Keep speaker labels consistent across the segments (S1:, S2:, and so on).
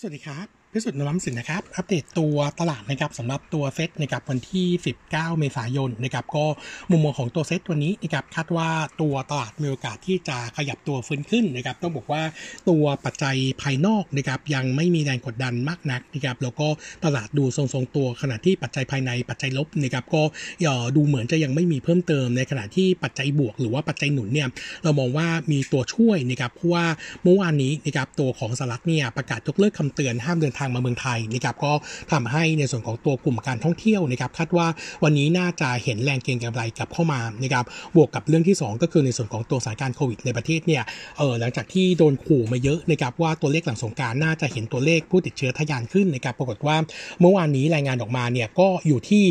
S1: สวัสดีครับ พิสุทธิ์นวัมสินนะครับอัปเดตตัวตลาดนะครับสำหรับตัวเซ็ตนะครับวันที่ 19 เมษายนนะครับก็มุมมองของตัวเซ็ตวันนี้นะครับคาดว่าตัวตลาดมีโอกาสที่จะขยับตัวฟื้นขึ้นนะครับต้องบอกว่าตัวปัจจัยภายนอกนะครับยังไม่มีแรงกดดันมากนักนะครับแล้วก็ตลาดดูทรงๆตัวขณะที่ปัจจัยภายในปัจจัยลบนะครับก็ดูเหมือนจะยังไม่มีเพิ่มเติมในขณะที่ปัจจัยบวก หรือว่าปัจจัยหนุนเนี่ยเรามองว่ามีตัวช่วยนะครับเพราะว่าเมื่อวานนี้นะครับตัวของสหรัฐเนี่ยประกาศยกเลิกคำเตือนห้ามเดินทางมาเมืองไทยนะครับก็ทำให้ในส่วนของตัวกลุ่มการท่องเที่ยวนะครับคาดว่าวันนี้น่าจะเห็นแรงเก็งกำไรกลับเข้ามานะครับบวกกับเรื่องที่ 2 ก็คือในส่วนของตัวสถานการณ์โควิดในประเทศเนี่ยเออหลังจากที่โดนขู่มาเยอะนะครับว่าตัวเลขหลังสงการน่าจะเห็นตัวเลขผู้ติดเชื้อทะยานขึ้นนะครับปรากฏว่าเมื่อวานนี้รายงานออกมาเนี่ยก็อยู่ที่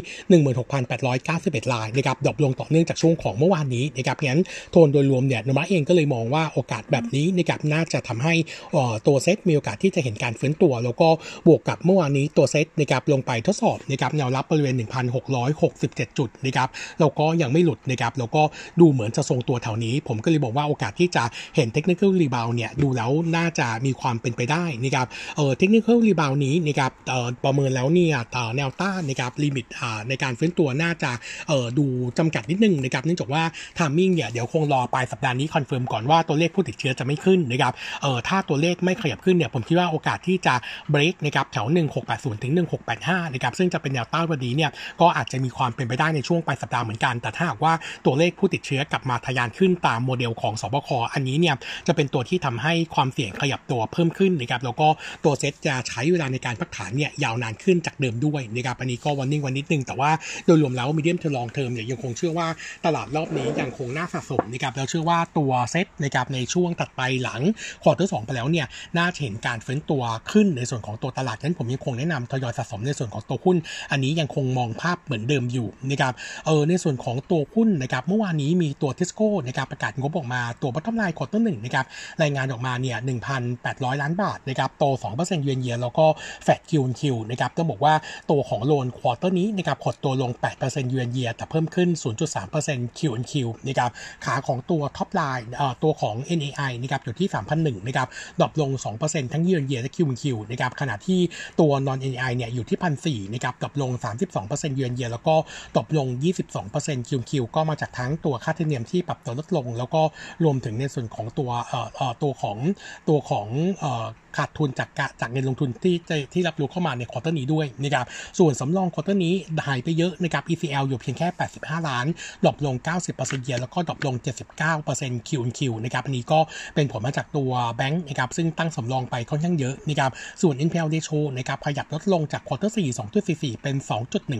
S1: 16,891รายนะครับดรอปลงต่อเนื่องจากช่วงของเมื่อวานนี้นะครับงั้นโทนโดยรวมเนี่ยผมเองก็เลยมองว่าโอกาสแบบนี้นะครับน่าจะทำให้ตัวเซตมีโอกาสที่จะเห็นการฟื้นตัว แล้วก็บวกกับเมื่อวานนี้ตัวเซตนะครับลงไปทดสอบนะครับแนวรับบริเวณ 1,667 จุดนะครับแล้วก็ยังไม่หลุดนะครับแล้วก็ดูเหมือนจะทรงตัวแถวนี้ ผมก็เลยบอกว่าโอกาสที่จะเห็น technical rebound เนี่ยดูแล้วน่าจะมีความเป็นไปได้นะครับเออ technical rebound นี้นะครับเออประเมินแล้วเนี่ยแนวต้านนะครับ limitในการฟื้นตัวน่าจะเออดูจำกัดนิดนึงนะครับเนื่องจากว่า timing เนี่ยเดี๋ยวคงรอปลายสัปดาห์นี้ confirm ก่อนว่าตัวเลขผู้ติดเชื้อจะไม่ขึ้นนะครับเออถ้าตัวเลขไม่ขยับขึ้นเนี่ยผมคิดว่าโอกาสที่จะเบรกนะครับแถว 1680 ถึง 1685 นะครับซึ่งจะเป็นแนวต้านวันนี้เนี่ยก็อาจจะมีความเป็นไปได้ในช่วงปลายสัปดาห์เหมือนกัน แต่ถ้าหากว่าตัวเลขผู้ติดเชื้อกลับมาทะยานขึ้นตามโมเดลของศบคอันนี้เนี่ยจะเป็นตัวที่ทำให้ความเสี่ยงขยับตัวเพิ่มขึ้นนะครับแล้วก็ตัวเซ็ตจะใช้เวลาในการพักฐานเนี่ยยาวนานขึ้นจากเดิมด้วยนะครับอันนี้ก็ warning กันนิดนึงแต่ว่าโดยรวมแล้ว medium term long term เนี่ยยังคงเชื่อว่าตลาดรอบนี้ยังคงน่าสะสมนะครับแล้วเชื่อว่าตัวเซ็ตนะครับในช่วงถัดไปหลัง quarter สองไปแล้วเนี่ยน่าเห็นการฟื้นตัวขึ้นในส่วนของตัวตลาดนั้นผมยังคงแนะนำทยอยสะสมในส่วนของตัวหุ้น อันนี้ยังคงมองภาพเหมือนเดิมอยู่นะครับเออในส่วนของตัวหุ้นนะครับเมื่อวานนี้มีตัวทิสโก้นะครับประกาศงบออกมาตัว bottom line quarter หนึ่งนะครับรายงานออกมาเนี่ย1,800 ล้านบาทนะครับโต2% year on year แล้วก็ flat Q on Q นะครับต้องบอกว่าตัวของ loan quarter นี้นะครับหดตัวลง 8%เยือนเยียแต่เพิ่มขึ้น 0.3%คิวคิวนะครับขาของตัว top line เอ่อตัวของ NII นะครับอยู่ที่ 3,001นะครับ drop ลง 2%ทั้งเยือนเยียและคิวคิวนะครับขณะที่ตัว non NII เนี่ยอยู่ที่พันสี่นะครับ drop ลง 32% year on year แล้วก็ drop ลง 22%คิวคิวก็มาจากทั้งตัวค่าธรรมเนียมที่ปรับตัวลดลง แล้วก็รวมถึงในส่วนของตัวเอ่อตัวของตัวของเอ่อขาดทุนจากจากเงินลงทุนที่ที่รับรู้เข้ามาใน quarter นี้ด้วยนะครับส่วนสำรอง quarter นี้หายไปเยอะนะครับ ECL อยู่เพียงแค่ 85 ล้าน drop ลง 90% year on year แล้วก็ drop ลง 79% Q on Q นะครับอันนี้ก็เป็นผลมาจากตัวแบงค์นะครับซึ่งตั้งสำรองไปค่อนข้างเยอะนะครับส่วน NPL ratio นะครับขยับลดลงจาก quarter 4 2.44 เป็น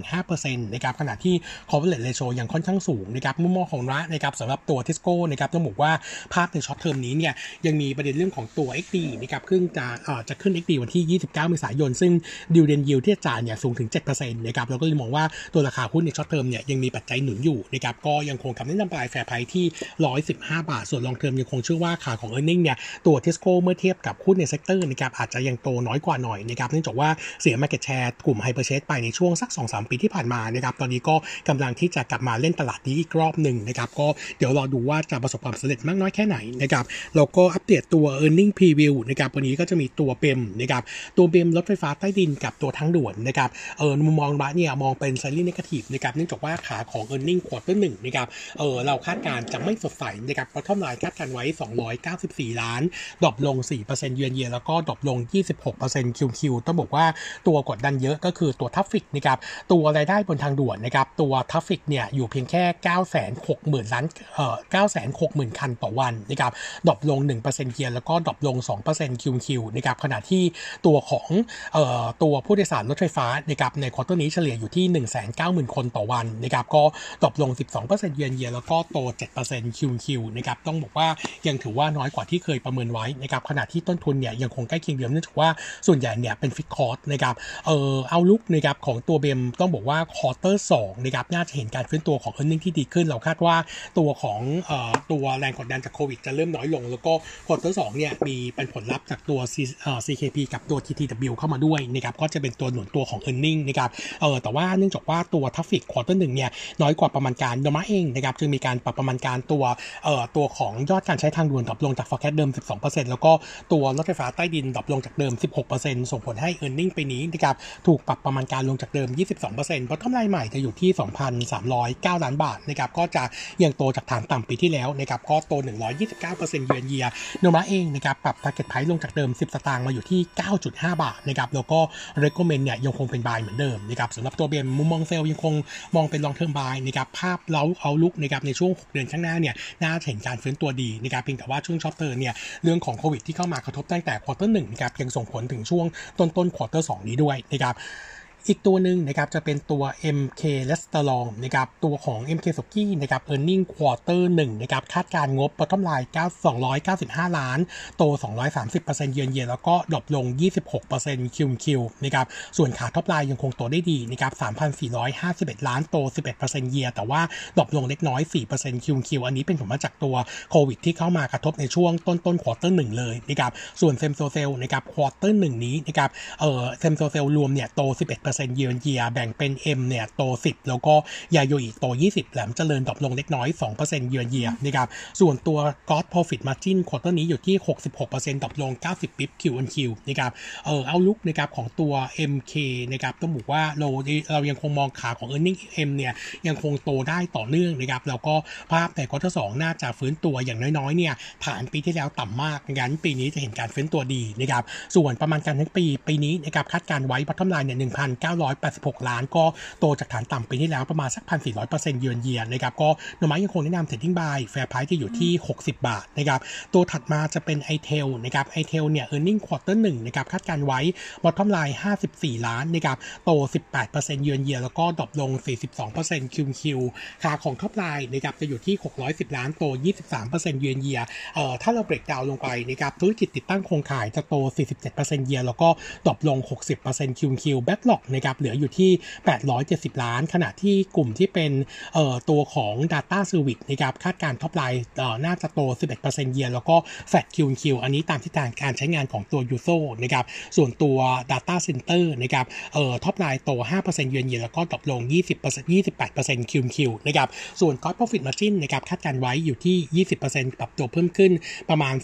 S1: 2.15%นะครับขณะที่ coverage ratio ยังค่อนข้างสูงนะครับมุมมองของเรานะครับสำหรับตัวทิสโก้นะครับต้องบอกว่าภาพใน short term นี้เนี่ยยังมีประเด็นเรื่องของตัว XD นะครับซึ่งจะจะขึ้น XD วันที่ 29 เมษายน ซึ่งดิวเดนยิวที่จะจ่ายเนี่ยสูงถึง 7%นะครับเราก็เลยมองว่าตัวราคาหุ้นใน short term เนี่ยยังมีปัจจัยหนุนอยู่นะครับก็ยังคงคำแนะนำ buy fair price ที่ 115 บาท ส่วน long term ยังคงเชื่อว่าขาของ e a r n i n g เนี่ยตัวทิสโก้เมื่อเทียบกับหุ้นใน sector นะครับอาจจะยังโตน้อยกว่าหน่อยนะครับเนื่องจากว่าเสีย market share กลุ่ม hire purchase ไปในช่วงสัก 2-3 ปีที่ผ่านมานะครับตอนนี้ก็กำลังที่จะกลับมาเล่นตลาดนี้อีกรอบหนึ่งนะครับก็เดี๋ยวรอดูว่าจะประสบความสำเร็จมากน้อยแค่ไหนนะครับแล้วก็อัปเดตตัว e a r n i n g preview นะครับวันนี้ก็จะมีตัว BEM นะครับตัว BEM รถไฟฟ้าใต้ดินกับตัวทางด่วนนะครับเออมุมมองเราเนี่ยมองเป็น slightly negative นะครับเนื่องจากว่าขาของ e a r n i n g ควอเตอร์หนึ่งนะครับเออเราคาดการณ์จะไม่สดใสนะครับเพราะ bottom line คาดการณ์ไว้ 294 ล้านdrop ลง 4% year on year แล้วก็ drop ลง 26% Q on Q ต้องบอกว่าตัวกดดันเยอะก็คือตัว traffic นะครับตัวรายได้บนทางด่วนนะครับตัว traffic เนี่ยอยู่เพียงแค่ 960,000ล้านเอ่อ960,000 คันต่อวันนะครับ drop ลง 1% year แล้วก็ drop ลง2% Q on Q นะครับขณะที่ตัวของออตัวผู้โดยสารรถไฟฟ้านะครับใน quarter นี้เฉลี่ยอยู่ที่ 190,000 คนต่อวันนะครับก็ตกลง 12%เยือนเยียแล้วก็โต7%คิวคิวนะครับต้องบอกว่ายังถือว่าน้อยกว่าที่เคยประเมินไว้นะครับขณะที่ต้นทุนเนี่ยยังคงใกล้เคียงเดิมเนื่องจากว่าส่วนใหญ่เนี่ยเป็นฟิกคอร์สนะครับเออ outlook นะครับของตัว BEM ต้องบอกว่า quarter สองนะครับน่าจะเห็นการฟื้นตัวของ earning ที่ดีขึ้น เราคาดว่าตัวของเอ่อตัวแรงกดดันจากโควิดจะเริ่มน้อยลง แล้วก็ quarter สองเนี่ยมีเป็นผลลัพธ์จากตัว CKP กับตัว TTW เข้ามาด้วยนะครับก็จะเป็นตัวหนุนตัวของ e a r n i n g นะครับเออแต่ว่าเนื่องจากว่าตัว traffic quarter หนึ่งเนี่ยน้อยกว่าประมาณการโดมาเองนะครับจึงมีการปรับประมาณการตัวเอ่อตัวของยอดการใช้ทางด่วนดรอปลงจาก forecast เดิม 12%แล้วก็ตัวรถไฟฟ้าใต้ดิน drop ลงจากเดิม 16%ส่งผลให้ e a r n i n g ปีนี้นะครับถูกปรับประมาณการลงจากเดิม 22%เพราะกำไรใหม่จะอยู่ที่ 2,309 ล้านบาทนะครับก็จะยังโตจากฐานต่ำปีที่แล้วนะครับก็โต 129%เยือนเยียโนมาเองนะครับปรับ target price ลงจากเดิม10สตางค์มาอยู่ที่ 9.5 บาทนะครับแล้วก็ recommend เนี่ยยังคงเป็น buy เหมือนเดิมนะครับสำหรับตัว BEM มุมมอง CNS ยังคงมองเป็น long term buy นะครับภาพ outlook นะครับในช่วง 6 เดือนข้างหน้าเนี่ยน่าเห็นการฟื้นตัวดีนะครับเพียงแต่ว่าช่วง short term เนี่ยเรื่องของโควิดที่เข้ามากระทบตั้งแต่ quarter หนึ่งนะครับยังส่งผลถึงช่วงต้นต้น quarter สองนี้ด้วยนะครับ อีกตัวหนึ่งนะครับจะเป็นตัว MK r e s t a u r a n นะครับตัวของ MK s o k i นะครับ earning quarter 1นะครับคาดการณ์งบ bottom line 295 ล้าน โต 230%เยือนเยียแล้วก็ drop ลง 26% Q on Q นะครับส่วนขา top line ยังคงโตได้ดีนะครับ3,451 ล้านโต 11%เยียแต่ว่า drop ลงเล็กน้อย4% Q on Q อันนี้เป็นผลมาจากตัวโควิดที่เข้ามากระทบในช่วงต้นต้น quarter หนึ่งเลยนะครับส่วน same store sale นะครับ quarter หนึ่งนี้นะครับเอ่อ same store sale รวมเนี่ยโต 11% 1%เยือนเยียแบ่งเป็น M เนี่ยโต 10 แล้วก็ยาโยอิโต 20 แหลมเจริญ drop ลงเล็กน้อย 2%เยือนเยียนะครับส่วนตัว God Profit Margin ควอเตอร์นี้อยู่ที่ 66% drop ลง 90 bps Q on Q นะครับเออ outlook นะครับของตัว MK นะครับต้องบอกว่าเราเรายังคงมองขาของ e a r n i n g M เนี่ยยังคงโตได้ต่อเนื่องนะครับแล้วก็ภาพในควอเตอร์สน่าจะฟื้นตัวอย่างน้อยๆเนี่ยฐานปีที่แล้วต่ำมากงั้นปีนี้จะเห็นการฟื้นตัวดีนะครับส่วนประมาณการทั้งปีปีนี้นะครับคาดการณ์ไว้พัฒนาเนี่ย986 ล้านก็โตจากฐานต่ำปีที่แล้วประมาณสัก 1,400%เยือนเยียนะครับก็ Nomura ยังคงแนะนำ trading buy fair price จะอยู่ที่ 60 บาทนะครับตัวถัดมาจะเป็น ITEL นะครับ ITEL เนี่ย earning quarter หนึ่งนะครับคาดการณ์ไว้ bottom line 54 ล้านนะครับโต 18%เยือนเยียแล้วก็ drop ลง 42% Q on Q ขาของ top line นะครับจะอยู่ที่ 610 ล้านโต 23%เยือนเยียเอ่อถ้าเรา break down ลงไปนะครับธุรกิจติดตั้งโครงข่ายจะโต 47%เยียแล้วก็ drop ลง 60% Q on Q backlog นะครับเหลืออยู่ที่ 870 ล้าน ขณะที่กลุ่มที่เป็นตัวของ Data Service นะครับคาดการณ์ top line น่าจะโต 11% year แล้วก็ flat Q on Q อันนี้ตามทิศทางการใช้งานของตัว USO นะครับส่วนตัว Data Center นะครับเอ่อ top line โต 5% year on year แล้วก็ตกลง 20% 28%คิวคิวนะครับส่วน Gross Profit Margin นะครับคาดการณ์ไว้อยู่ที่ 20%ปรับตัวเพิ่มขึ้นประมาณ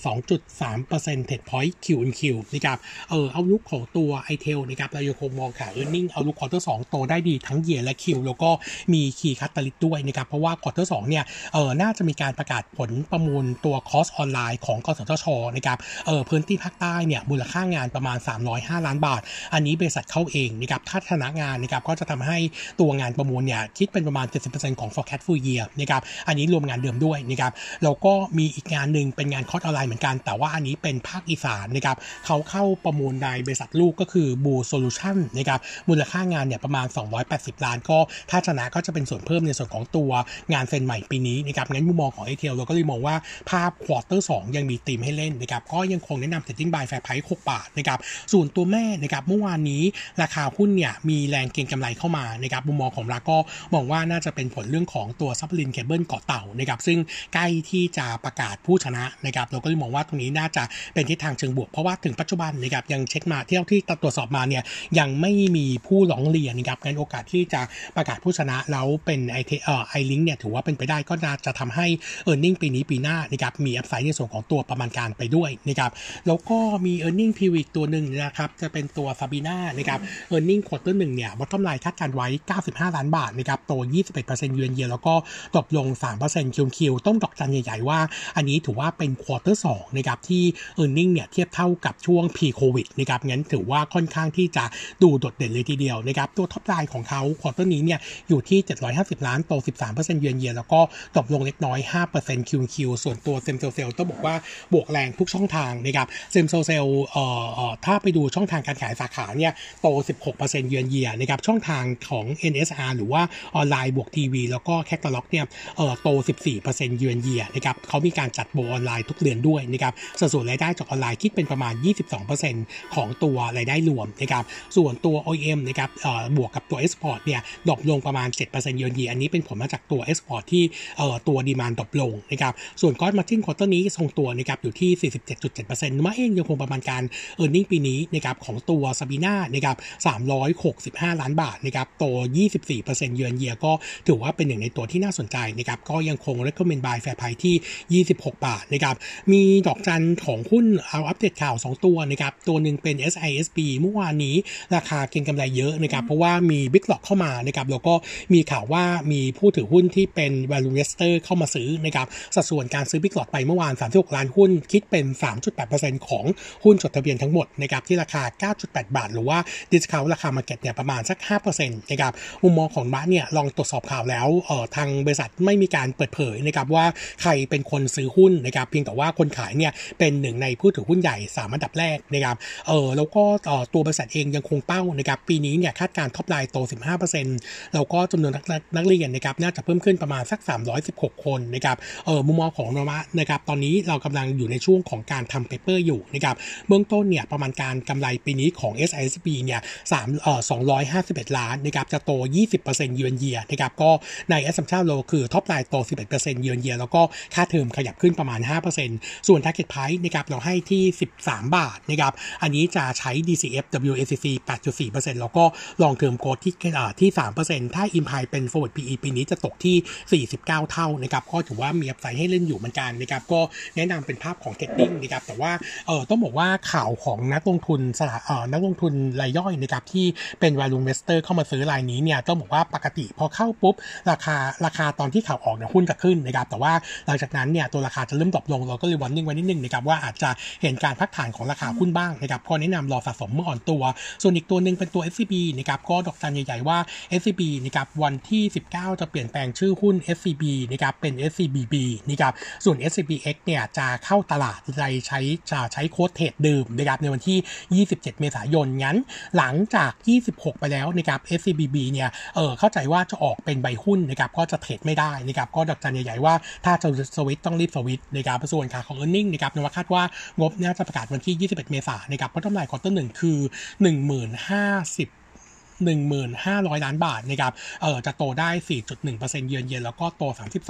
S1: 2.3 percentage point Q on Q นะครับเอ่อเอาลุกของตัว i t e l นะครับเรายังคงมองขา e a r n i n g เอาลุกควอเตอร์สโตได้ดีทั้ง year และ Q แล้วก็มี key catalyst ด้วยนะครับ เพราะว่าควอเตอร์สเนี่ยเออน่าจะมีการประกาศผลประมูลตัวคอสออนไลน์ของกสทชนะครับเออพื้นที่ภาคใต้เนี่ยมูลค่างานประมาณ 305 ล้านบาท อันนี้บริษัทเข้าเองนะครับถ้าชนะงานนะครับก็จะทำให้ตัวงานประมูลเนี่ยคิดเป็นประมาณ 70%ของ forecast full year นะครับอันนี้รวมงานเดิมด้วยนะครับแล้วก็มีอีกงานหนึ่งเป็นงานคอสออนไลน์เหมือนกัน แต่ว่าอันนี้เป็นภาคอีสานนะครับเขาเข้าประมูลในบริษัทลูกก็คือ Blue Solutions นะครับมูลค่างานเนี่ยประมาณ 280 ล้าน ก็ถ้าชนะก็จะเป็นส่วนเพิ่มในส่วนของตัวงานเซ็นใหม่ปีนี้นะครับงั้นมุมมองของ ITEL เราก็เลยมองว่าภาพ quarter สองยังมีตีมให้เล่นนะครับก็ยังคงแนะนำ trading buy fair price 6บาทนะครับส่วนตัวแม่นะครับเมื่อวานนี้ราคาหุ้นเนี่ยมีแรงเก็งกำไรเข้ามานะครับมุมมองของเราก็มองว่าน่าจะเป็นผลเรื่องของตัว submarine cable เกาะเต่านะครับซึ่งใกล้ที่จะประกาศผู้ชนะนะครับเราก็เลยมองว่าตรงนี้น่าจะเป็นทิศทางเชิงบวก เพราะว่าถึงปัจจุบันนะครับยังเช็คมาเที่ยวที่ตรวจสอบมาเนี่ยยังไม่มีผู้ร้องเรียนนะครับงั้นโอกาสที่จะประกาศผู้ชนะแล้วเป็น ITEL เอ่อ ILINK เนี่ยถือว่าเป็นไปได้ก็น่าจะทำให้ earning ปีนี้ปีหน้านะครับมี upside ในส่วนของตัวประมาณการไปด้วยนะครับแล้วก็มี earnings preview ตัวหนึ่งนะครับจะเป็นตัวซาบีน่านะครับ earnings quarter หนึ่งเนี่ยวัตถุกำไรคาดการณ์ไว้ 95 ล้านบาทนะครับโต 21%เยือนเยียแล้วก็ตกลง 3% QQ ต้องดอกจันใหญ่ๆว่า อันนี้ถือว่าเป็น quarter สองนะครับที่ earnings เนี่ยเทียบเท่ากับช่วง pre-COVID นะครับงั้นถือว่าค่อนข้างที่จะดูโดดเด่นเลยทีเดียวนะครับตัว top line ของเขา quarter นี้เนี่ยอยู่ที่ 750 ล้านโต 13%เยือนเยียแล้วก็ตกลงเล็กน้อย5% QQ ส่วนตัว same-store sales ต้องบอกว่าบวกแรงทุกช่องทางนะครับ same-store sales เอ่อถ้าไปดูช่องทางการขายสาขาเนี่ยโต 16%เยือนเยียนะครับช่องทางของ NSR หรือว่าออนไลน์บวกทีวีแล้วก็แคตตาล็อกเนี่ยเอ่อโต 14%เยือนเยียนะครับเขามีการจัดโปรออนไลน์ทุกเดือนด้วยนะครับสัดส่วนรายได้จากออนไลน์คิดเป็นประมาณ 22%ของตัวรายได้รวมนะครับส่วนตัว OEM EM นะครับบวกกับตัว Export เนี่ยdrop ลงประมาณ 7% year on year อันนี้เป็นผลมาจากตัว Export ที่ตัว demand drop ลงนะครับส่วน gross margin quarter นี้ทรงตัวนะครับอยู่ที่ 47.7%นวะเองยังคงประมาณการ e a r n i n g ปีนี้นะครับของตัวซาบีนานะครับ365 ล้านบาทนะครับโต 24%เยือนเยียก็ถือว่าเป็นหนึ่งในตัวที่น่าสนใจนะครับก็ยังคง recommend buy fair price ที่ 26 บาทนะครับมีดอกจันของหุ้นเอาอัปเดตข่าว 2 ตัวนะครับตัวหนึ่งเป็น SISB เมื่อวานนี้ราคาเก็งกำไรเยอะนะครับเพราะว่ามี Big Lock เข้ามานะครับแล้วก็มีข่าวว่ามีผู้ถือหุ้นที่เป็น value investor เข้ามาซื้อนะครับสัดส่วนการซื้อ Big Lock ไปเมื่อวาน 36 ล้านหุ้นคิดเป็น 3.8%ของหุ้นจดทะเบียนทั้งหมดนะครับที่ราคา 9.8 บาท หรือว่า discount ราคา market เนี่ยประมาณสัก 5%นะครับมุมมองของบ้านเนี่ยลองตรวจสอบข่าวแล้วเอ่อทางบริษัทไม่มีการเปิดเผยนะครับว่าใครเป็นคนซื้อหุ้นนะครับเพียงแต่ว่าคนขายเนี่ยเป็นหนึ่งในผู้ถือหุ้นใหญ่ 3 อันดับแรกนะครับเออแล้วก็ตัวบริษัทเองยังคงเป้านะครับปีนี้เนี่ยคาดการณ์ top line โต 15%แล้วก็จำนวนนักนักเรียนนะครับน่าจะเพิ่มขึ้นประมาณสัก 316 คนนะครับเออมุมมองของนวะนะครับตอนนี้เรากำลังอยู่ในช่วงของการทำ paper อยู่นะครับเบื้องต้นเนี่ยประมาณการกำไรปีนี้ของ SISB เนี่ย3เอ่อ251 ล้านนะครับจะโต 20%เยือนเยียนะครับก็ใน assumption เราคือ top line โต 11%เยือนเยียแล้วก็ค่าเทอมขยับขึ้นประมาณ 5%ส่วน target price นะครับเราให้ที่ 13 บาทนะครับอันนี้จะใช้ DCF WACC 8.4%แล้วก็ long term growth ที่ที่ 3%ถ้า imply เป็น forward PE ปีนี้จะตกที่ 49 เท่านะครับก็ถือว่ามีอัพไซด์ให้เล่นอยู่เหมือนกันนะครับก็แนะนำเป็นภาพของ trading นะครับแต่ว่าเออต้องบอกว่าข่าวของนักลงทุนสถาเออนักลงทุนรายย่อยนะครับที่เป็น value investor เข้ามาซื้อรายนี้เนี่ยต้องบอกว่าปกติพอเข้าปุ๊บ ราคาราคาตอนที่ข่าวออกเนี่ยหุ้นจะขึ้นนะครับแต่ว่าหลังจากนั้นเนี่ยตัวราคาจะเริ่มตกลงเราก็เลยวันนิ่งไว้นิดนึงนะครับว่าอาจจะเห็นการพักฐานของราคาหุ้นบ้างนะครับก็แนะนำรอสะสมเมื่ออ่อนตัว ส่วนอีกตัวหนึ่งเป็นตัว SCB นะครับก็ดอกจันใหญ่ๆว่า SCB นะครับวันที่ 19 จะเปลี่ยนแปลงชื่อหุ้น SCB นะครับเป็น SCBB นะครับส่วน SCBX เนี่ยจะเข้าตลาดใจใช้จะใช้โค้ดเทรดเดิมนะครับในวันที่ 27 เมษายนงั้น หลังจาก 26 ไปแล้วนะครับ SCBB เนี่ยเออเข้าใจว่าจะออกเป็นใบหุ้นนะครับก็จะเทรดไม่ได้นะครับก็ดอกจันใหญ่ๆว่าถ้าจะสวิตต้องรีบสวิตนะครับส่วนขาของ e a r n i n g นะครับนวะคาดว่างบน่าจะประกาศวันที่ 21 เมษายนนะครับเพราะกำไร quarter หนึ่งคือ1050 1,500 ล้านบาทนะครับเออจะโตได้ 4.1%เยือนเย็นแล้วก็โต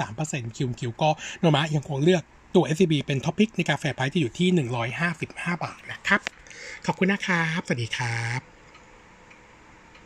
S1: 33% QQ ก็นวะยังคงเลือกตัว SCB เป็นท็อปิกในกาแฟไพที่อยู่ที่ 155 บาทนะครับ ขอบคุณนะครับ สวัสดีครับ